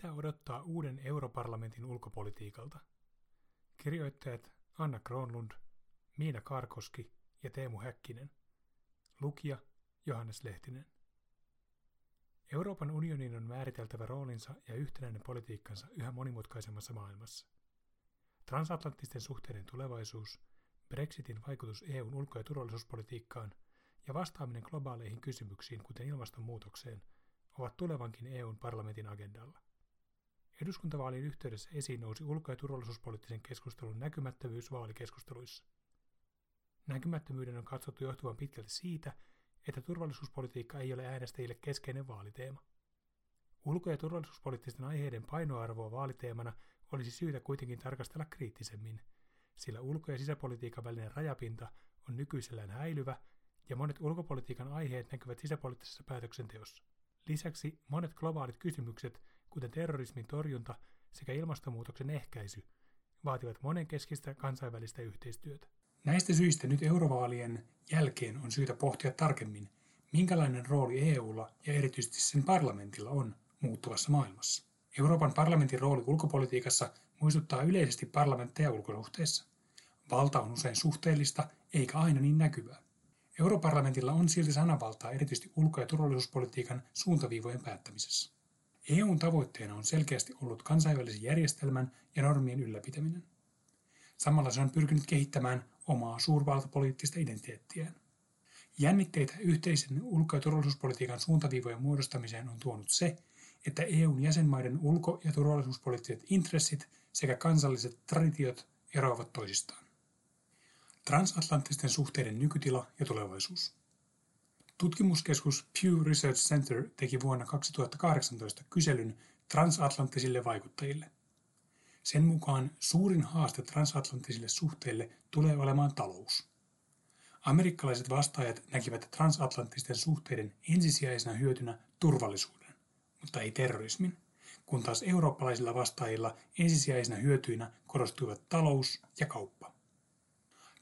Mitä odottaa uuden europarlamentin ulkopolitiikalta? Kirjoittajat Anna Kronlund, Miina Karkoski ja Teemu Häkkinen. Lukija Johannes Lehtinen. Euroopan unionin on määriteltävä roolinsa ja yhtenäinen politiikkansa yhä monimutkaisemmassa maailmassa. Transatlanttisten suhteiden tulevaisuus, Brexitin vaikutus EUn ulko- ja turvallisuuspolitiikkaan ja vastaaminen globaaleihin kysymyksiin, kuten ilmastonmuutokseen, ovat tulevankin EUn parlamentin agendalla. Eduskuntavaalien yhteydessä esiin nousi ulko- ja turvallisuuspoliittisen keskustelun näkymättömyys vaalikeskusteluissa. Näkymättömyyden on katsottu johtuvan pitkälti siitä, että turvallisuuspolitiikka ei ole äänestäjille keskeinen vaaliteema. Ulko- ja turvallisuuspoliittisten aiheiden painoarvoa vaaliteemana olisi syytä kuitenkin tarkastella kriittisemmin, sillä ulko- ja sisäpolitiikan välinen rajapinta on nykyisellään häilyvä ja monet ulkopolitiikan aiheet näkyvät sisäpoliittisessa päätöksenteossa. Lisäksi monet globaalit kysymykset, kuten terrorismin torjunta sekä ilmastonmuutoksen ehkäisy, vaativat monenkeskistä kansainvälistä yhteistyötä. Näistä syistä nyt eurovaalien jälkeen on syytä pohtia tarkemmin, minkälainen rooli EUlla ja erityisesti sen parlamentilla on muuttuvassa maailmassa. Euroopan parlamentin rooli ulkopolitiikassa muistuttaa yleisesti parlamentteja ulkosuhteissa. Valta on usein suhteellista eikä aina niin näkyvää. Europarlamentilla on silti sananvaltaa erityisesti ulko- ja turvallisuuspolitiikan suuntaviivojen päättämisessä. EUn tavoitteena on selkeästi ollut kansainvälisen järjestelmän ja normien ylläpitäminen. Samalla se on pyrkinyt kehittämään omaa suurvaltapoliittista identiteettiään. Jännitteitä yhteisen ulko- ja turvallisuuspolitiikan suuntaviivojen muodostamiseen on tuonut se, että EUn jäsenmaiden ulko- ja turvallisuuspoliittiset intressit sekä kansalliset traditiot eroavat toisistaan. Transatlanttisten suhteiden nykytila ja tulevaisuus. Tutkimuskeskus Pew Research Center teki vuonna 2018 kyselyn transatlanttisille vaikuttajille. Sen mukaan suurin haaste transatlanttisille suhteille tulee olemaan talous. Amerikkalaiset vastaajat näkivät transatlanttisten suhteiden ensisijaisena hyötynä turvallisuuden, mutta ei terrorismin, kun taas eurooppalaisilla vastaajilla ensisijaisina hyötyinä korostuivat talous ja kauppa.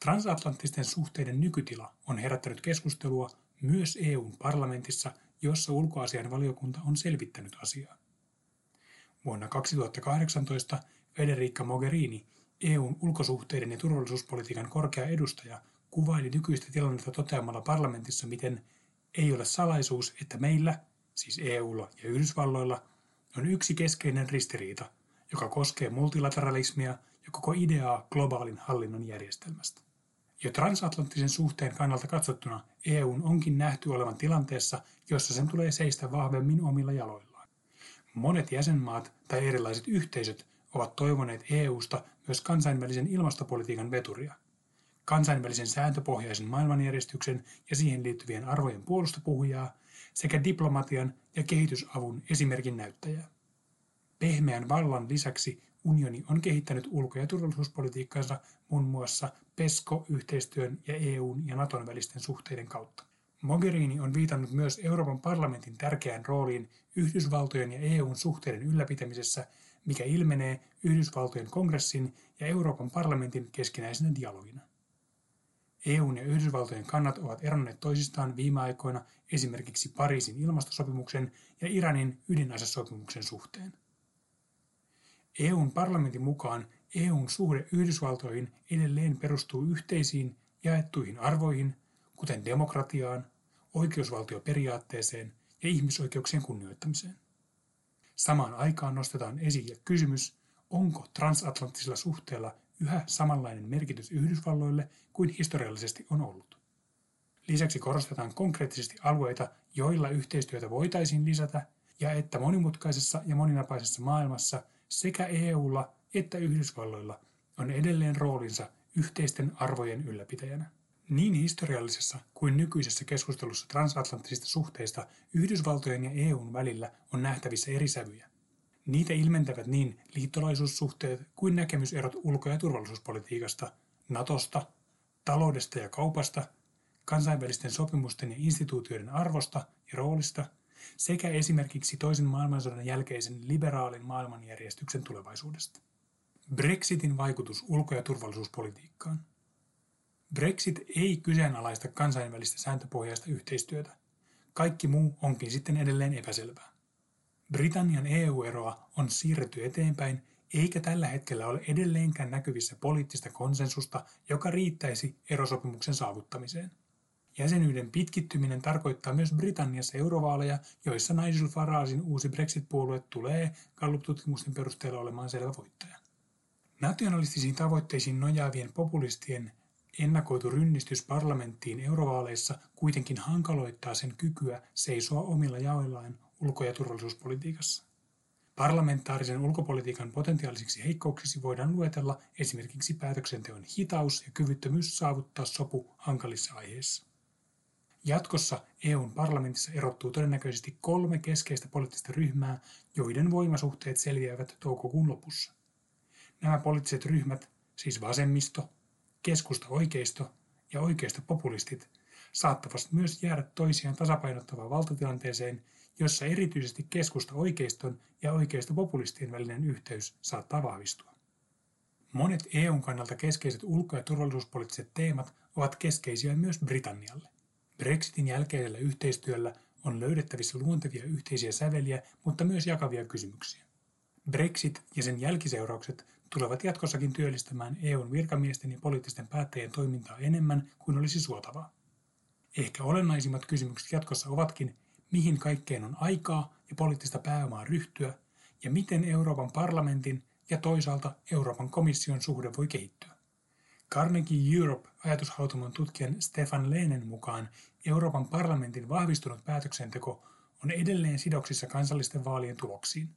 Transatlanttisten suhteiden nykytila on herättänyt keskustelua myös EUn parlamentissa, jossa ulkoasian valiokunta on selvittänyt asiaa. Vuonna 2018 Federica Mogherini, EUn ulkosuhteiden ja turvallisuuspolitiikan korkea edustaja, kuvaili nykyistä tilannetta toteamalla parlamentissa, miten ei ole salaisuus, että meillä, siis EUlla ja Yhdysvalloilla, on yksi keskeinen ristiriita, joka koskee multilateralismia ja koko ideaa globaalin hallinnon järjestelmästä. Jo transatlanttisen suhteen kannalta katsottuna EUn onkin nähty olevan tilanteessa, jossa sen tulee seistä vahvemmin omilla jaloillaan. Monet jäsenmaat tai erilaiset yhteisöt ovat toivoneet EUsta myös kansainvälisen ilmastopolitiikan veturia. Kansainvälisen sääntöpohjaisen maailmanjärjestyksen ja siihen liittyvien arvojen puolustopuhujaa sekä diplomatian ja kehitysavun esimerkin näyttäjää. Pehmeän vallan lisäksi unioni on kehittänyt ulko- ja turvallisuuspolitiikkansa muun muassa PESCO-yhteistyön ja EUn ja Naton välisten suhteiden kautta. Mogherini on viitannut myös Euroopan parlamentin tärkeään rooliin Yhdysvaltojen ja EUn suhteiden ylläpitämisessä, mikä ilmenee Yhdysvaltojen kongressin ja Euroopan parlamentin keskinäisenä dialogina. EUn ja Yhdysvaltojen kannat ovat eronneet toisistaan viime aikoina esimerkiksi Pariisin ilmastosopimuksen ja Iranin ydinasesopimuksen suhteen. EUn parlamentin mukaan EUn suhde Yhdysvaltoihin edelleen perustuu yhteisiin jaettuihin arvoihin, kuten demokratiaan, oikeusvaltioperiaatteeseen ja ihmisoikeuksien kunnioittamiseen. Samaan aikaan nostetaan esiin kysymys, onko transatlanttisilla suhteilla yhä samanlainen merkitys Yhdysvalloille kuin historiallisesti on ollut. Lisäksi korostetaan konkreettisesti alueita, joilla yhteistyötä voitaisiin lisätä, ja että monimutkaisessa ja moninapaisessa maailmassa sekä EUlla että Yhdysvalloilla on edelleen roolinsa yhteisten arvojen ylläpitäjänä. Niin historiallisessa kuin nykyisessä keskustelussa transatlanttisista suhteista Yhdysvaltojen ja EUn välillä on nähtävissä eri sävyjä. Niitä ilmentävät niin liittolaisuussuhteet kuin näkemyserot ulko- ja turvallisuuspolitiikasta, Natosta, taloudesta ja kaupasta, kansainvälisten sopimusten ja instituutioiden arvosta ja roolista sekä esimerkiksi toisen maailmansodan jälkeisen liberaalin maailmanjärjestyksen tulevaisuudesta. Brexitin vaikutus ulko- ja turvallisuuspolitiikkaan – Brexit ei kyseenalaista kansainvälistä sääntöpohjaista yhteistyötä. Kaikki muu onkin sitten edelleen epäselvää. Britannian EU-eroa on siirretty eteenpäin, eikä tällä hetkellä ole edelleenkään näkyvissä poliittista konsensusta, joka riittäisi erosopimuksen saavuttamiseen. Jäsenyyden pitkittyminen tarkoittaa myös Britanniassa eurovaaleja, joissa Nigel Faragein uusi Brexit-puolue tulee Gallup-tutkimusten perusteella olemaan selvä voittaja. Nationalistisiin tavoitteisiin nojaavien populistien ennakoitu rynnistys parlamenttiin eurovaaleissa kuitenkin hankaloittaa sen kykyä seisoa omilla jaoillaan ulko- ja turvallisuuspolitiikassa. Parlamentaarisen ulkopolitiikan potentiaalisiksi heikkouksiksi voidaan luetella esimerkiksi päätöksenteon hitaus ja kyvyttömyys saavuttaa sopu hankalissa aiheissa. Jatkossa EUn parlamentissa erottuu todennäköisesti kolme keskeistä poliittista ryhmää, joiden voimasuhteet selviävät toukokuun lopussa. Nämä poliittiset ryhmät, siis vasemmisto, keskusta-oikeisto ja oikeisto-populistit, saattavat myös jäädä toisiaan tasapainottavaan valtatilanteeseen, jossa erityisesti keskusta-oikeiston ja oikeisto-populistien välinen yhteys saattaa vahvistua. Monet EUn kannalta keskeiset ulko- ja turvallisuuspoliittiset teemat ovat keskeisiä myös Britannialle. Brexitin jälkeisellä yhteistyöllä on löydettävissä luontevia yhteisiä säveliä, mutta myös jakavia kysymyksiä. Brexit ja sen jälkiseuraukset tulevat jatkossakin työllistämään EUn virkamiesten ja poliittisten päättäjien toimintaa enemmän kuin olisi suotavaa. Ehkä olennaisimmat kysymykset jatkossa ovatkin, mihin kaikkeen on aikaa ja poliittista pääomaa ryhtyä, ja miten Euroopan parlamentin ja toisaalta Euroopan komission suhde voi kehittyä. Carnegie Europe ajatushautomon tutkijan Stefan Lehnen mukaan Euroopan parlamentin vahvistunut päätöksenteko on edelleen sidoksissa kansallisten vaalien tuloksiin.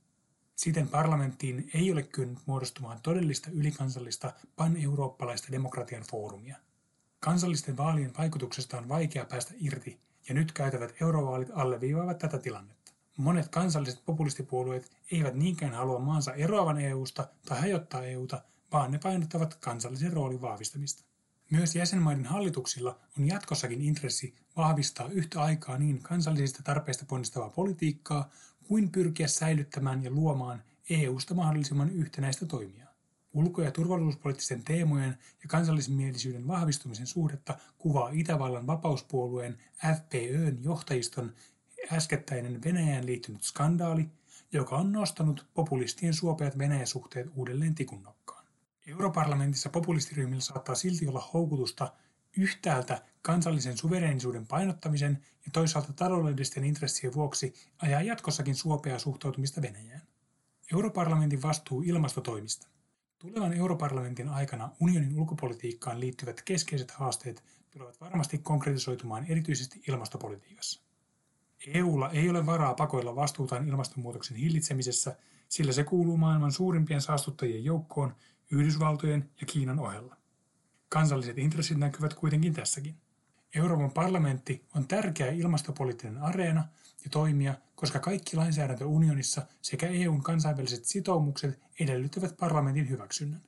Siten parlamenttiin ei ole kyennyt muodostumaan todellista ylikansallista pan-eurooppalaista demokratian foorumia. Kansallisten vaalien vaikutuksesta on vaikea päästä irti, ja nyt käytävät eurovaalit alleviivaavat tätä tilannetta. Monet kansalliset populistipuolueet eivät niinkään halua maansa eroavan EUsta tai hajottaa EUta, vaan ne painottavat kansallisen roolin vahvistamista. Myös jäsenmaiden hallituksilla on jatkossakin intressi vahvistaa yhtä aikaa niin kansallisista tarpeista ponnistavaa politiikkaa kuin pyrkiä säilyttämään ja luomaan EUsta mahdollisimman yhtenäistä toimia. Ulko- ja turvallisuuspoliittisten teemojen ja kansallismielisyyden vahvistumisen suhdetta kuvaa Itävallan vapauspuolueen FPÖn johtajiston äskettäinen Venäjään liittynyt skandaali, joka on nostanut populistien suopeat Venäjä-suhteet uudelleen tikunnokkaan. Europarlamentissa populistiryhmillä saattaa silti olla houkutusta yhtäältä kansallisen suvereenisuuden painottamisen ja toisaalta taloudellisten intressien vuoksi ajaa jatkossakin suopeaa suhtautumista Venäjään. Europarlamentin vastuu ilmastotoimista. Tulevan europarlamentin aikana unionin ulkopolitiikkaan liittyvät keskeiset haasteet tulevat varmasti konkretisoitumaan erityisesti ilmastopolitiikassa. EUlla ei ole varaa pakoilla vastuutaan ilmastonmuutoksen hillitsemisessä, sillä se kuuluu maailman suurimpien saastuttajien joukkoon Yhdysvaltojen ja Kiinan ohella. Kansalliset intressit näkyvät kuitenkin tässäkin. Euroopan parlamentti on tärkeä ilmastopoliittinen areena ja toimija, koska kaikki lainsäädäntö unionissa sekä EUn kansainväliset sitoumukset edellyttävät parlamentin hyväksynnän.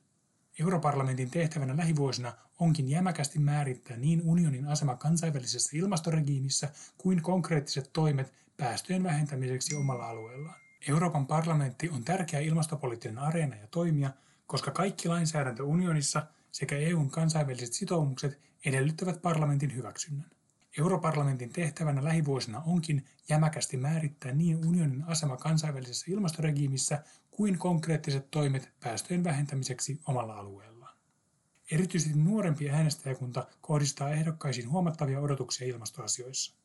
Europarlamentin tehtävänä lähivuosina onkin jämäkästi määrittää niin unionin asema kansainvälisessä ilmastoregiimissä kuin konkreettiset toimet päästöjen vähentämiseksi omalla alueellaan. Euroopan parlamentti on tärkeä ilmastopoliittinen areena ja toimija, koska kaikki lainsäädäntö unionissa sekä EUn kansainväliset sitoumukset edellyttävät parlamentin hyväksynnän. Europarlamentin tehtävänä lähivuosina onkin jämäkästi määrittää niin unionin asema kansainvälisessä ilmastoregiimissä kuin konkreettiset toimet päästöjen vähentämiseksi omalla alueellaan. Erityisesti nuorempi äänestäjäkunta kohdistaa ehdokkaisiin huomattavia odotuksia ilmastoasioissa.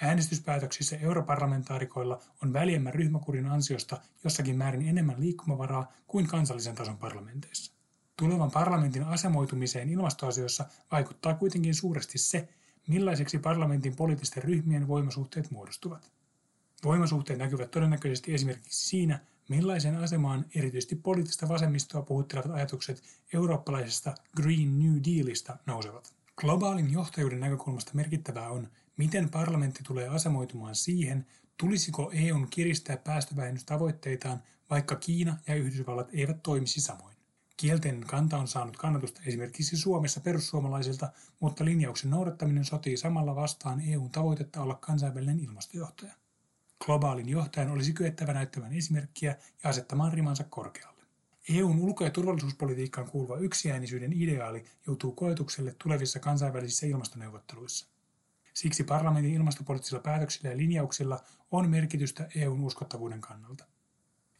Äänestyspäätöksissä europarlamentaarikoilla on väljemmän ryhmäkurin ansiosta jossakin määrin enemmän liikkumavaraa kuin kansallisen tason parlamenteissa. Tulevan parlamentin asemoitumiseen ilmastoasioissa vaikuttaa kuitenkin suuresti se, millaiseksi parlamentin poliittisten ryhmien voimasuhteet muodostuvat. Voimasuhteet näkyvät todennäköisesti esimerkiksi siinä, millaiseen asemaan erityisesti poliittista vasemmistoa puhuttelevat ajatukset eurooppalaisesta Green New Dealista nousevat. Globaalin johtajuuden näkökulmasta merkittävää on, miten parlamentti tulee asemoitumaan siihen, tulisiko EUn kiristää päästövähennystavoitteitaan, vaikka Kiina ja Yhdysvallat eivät toimisi samoin. Kielteinen kanta on saanut kannatusta esimerkiksi Suomessa perussuomalaisilta, mutta linjauksen noudattaminen sotii samalla vastaan EUn tavoitetta olla kansainvälinen ilmastojohtaja. Globaalin johtajan olisi kyettävä näyttämään esimerkkiä ja asettamaan rimansa korkealle. EUn ulko- ja turvallisuuspolitiikkaan kuuluva yksiäänisyyden ideaali joutuu koetukselle tulevissa kansainvälisissä ilmastoneuvotteluissa. Siksi parlamentin ilmastopoliittisilla päätöksillä ja linjauksilla on merkitystä EUn uskottavuuden kannalta.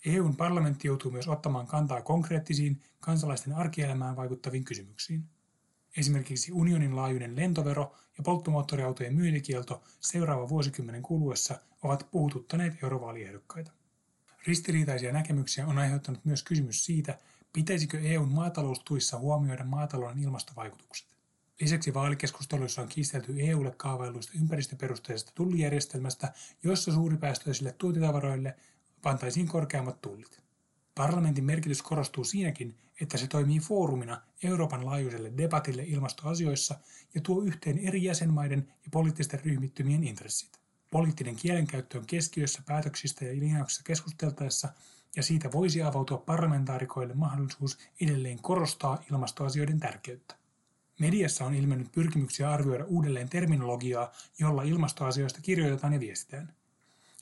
EUn parlamentti joutuu myös ottamaan kantaa konkreettisiin kansalaisten arkielämään vaikuttaviin kysymyksiin. Esimerkiksi unionin laajuinen lentovero ja polttomoottoriautojen myyntikielto seuraava vuosikymmenen kuluessa ovat puhututtaneet eurovaaliehdokkaita. Ristiriitaisia näkemyksiä on aiheuttanut myös kysymys siitä, pitäisikö EUn maataloustuissa huomioida maatalouden ilmastovaikutukset. Lisäksi vaalikeskusteluissa on kiistelty EUlle kaavailuista ympäristöperusteisesta tullijärjestelmästä, jossa suuripäästöisille tuotitavaroille pantaisiin korkeammat tullit. Parlamentin merkitys korostuu siinäkin, että se toimii foorumina Euroopan laajuiselle debatille ilmastoasioissa ja tuo yhteen eri jäsenmaiden ja poliittisten ryhmittymien intressit. Poliittinen kielenkäyttö on keskiössä päätöksistä ja linjauksista keskusteltaessa, ja siitä voisi avautua parlamentaarikoille mahdollisuus edelleen korostaa ilmastoasioiden tärkeyttä. Mediassa on ilmennyt pyrkimyksiä arvioida uudelleen terminologiaa, jolla ilmastoasioista kirjoitetaan ja viestitään.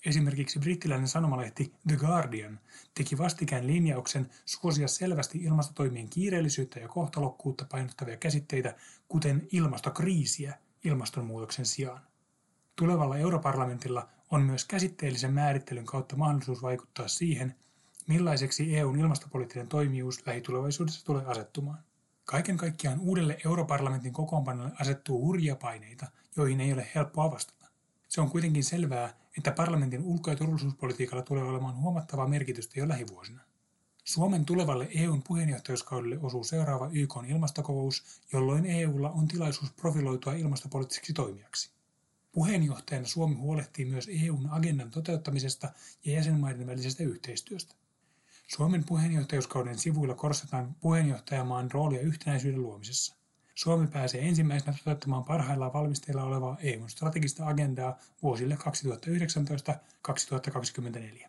Esimerkiksi brittiläinen sanomalehti The Guardian teki vastikään linjauksen suosia selvästi ilmastotoimien kiireellisyyttä ja kohtalokkuutta painottavia käsitteitä, kuten ilmastokriisiä ilmastonmuutoksen sijaan. Tulevalla europarlamentilla on myös käsitteellisen määrittelyn kautta mahdollisuus vaikuttaa siihen, millaiseksi EUn ilmastopoliittinen toimijuus lähitulevaisuudessa tulee asettumaan. Kaiken kaikkiaan uudelle europarlamentin kokoonpanolle asettuu hurjia paineita, joihin ei ole helppoa vastata. Se on kuitenkin selvää, että parlamentin ulko- ja turvallisuuspolitiikalla tulee olemaan huomattavaa merkitystä jo lähivuosina. Suomen tulevalle EUn puheenjohtajuuskaudelle osuu seuraava YK ilmastokokous, jolloin EUlla on tilaisuus profiloitua ilmastopoliittiseksi toimijaksi. Puheenjohtajana Suomi huolehtii myös EUn agendan toteuttamisesta ja jäsenmaiden välisestä yhteistyöstä. Suomen puheenjohtajuuskauden sivuilla korostetaan puheenjohtajamaan roolia yhtenäisyyden luomisessa. Suomi pääsee ensimmäisenä toteuttamaan parhaillaan valmisteilla olevaa EUn strategista agendaa vuosille 2019-2024.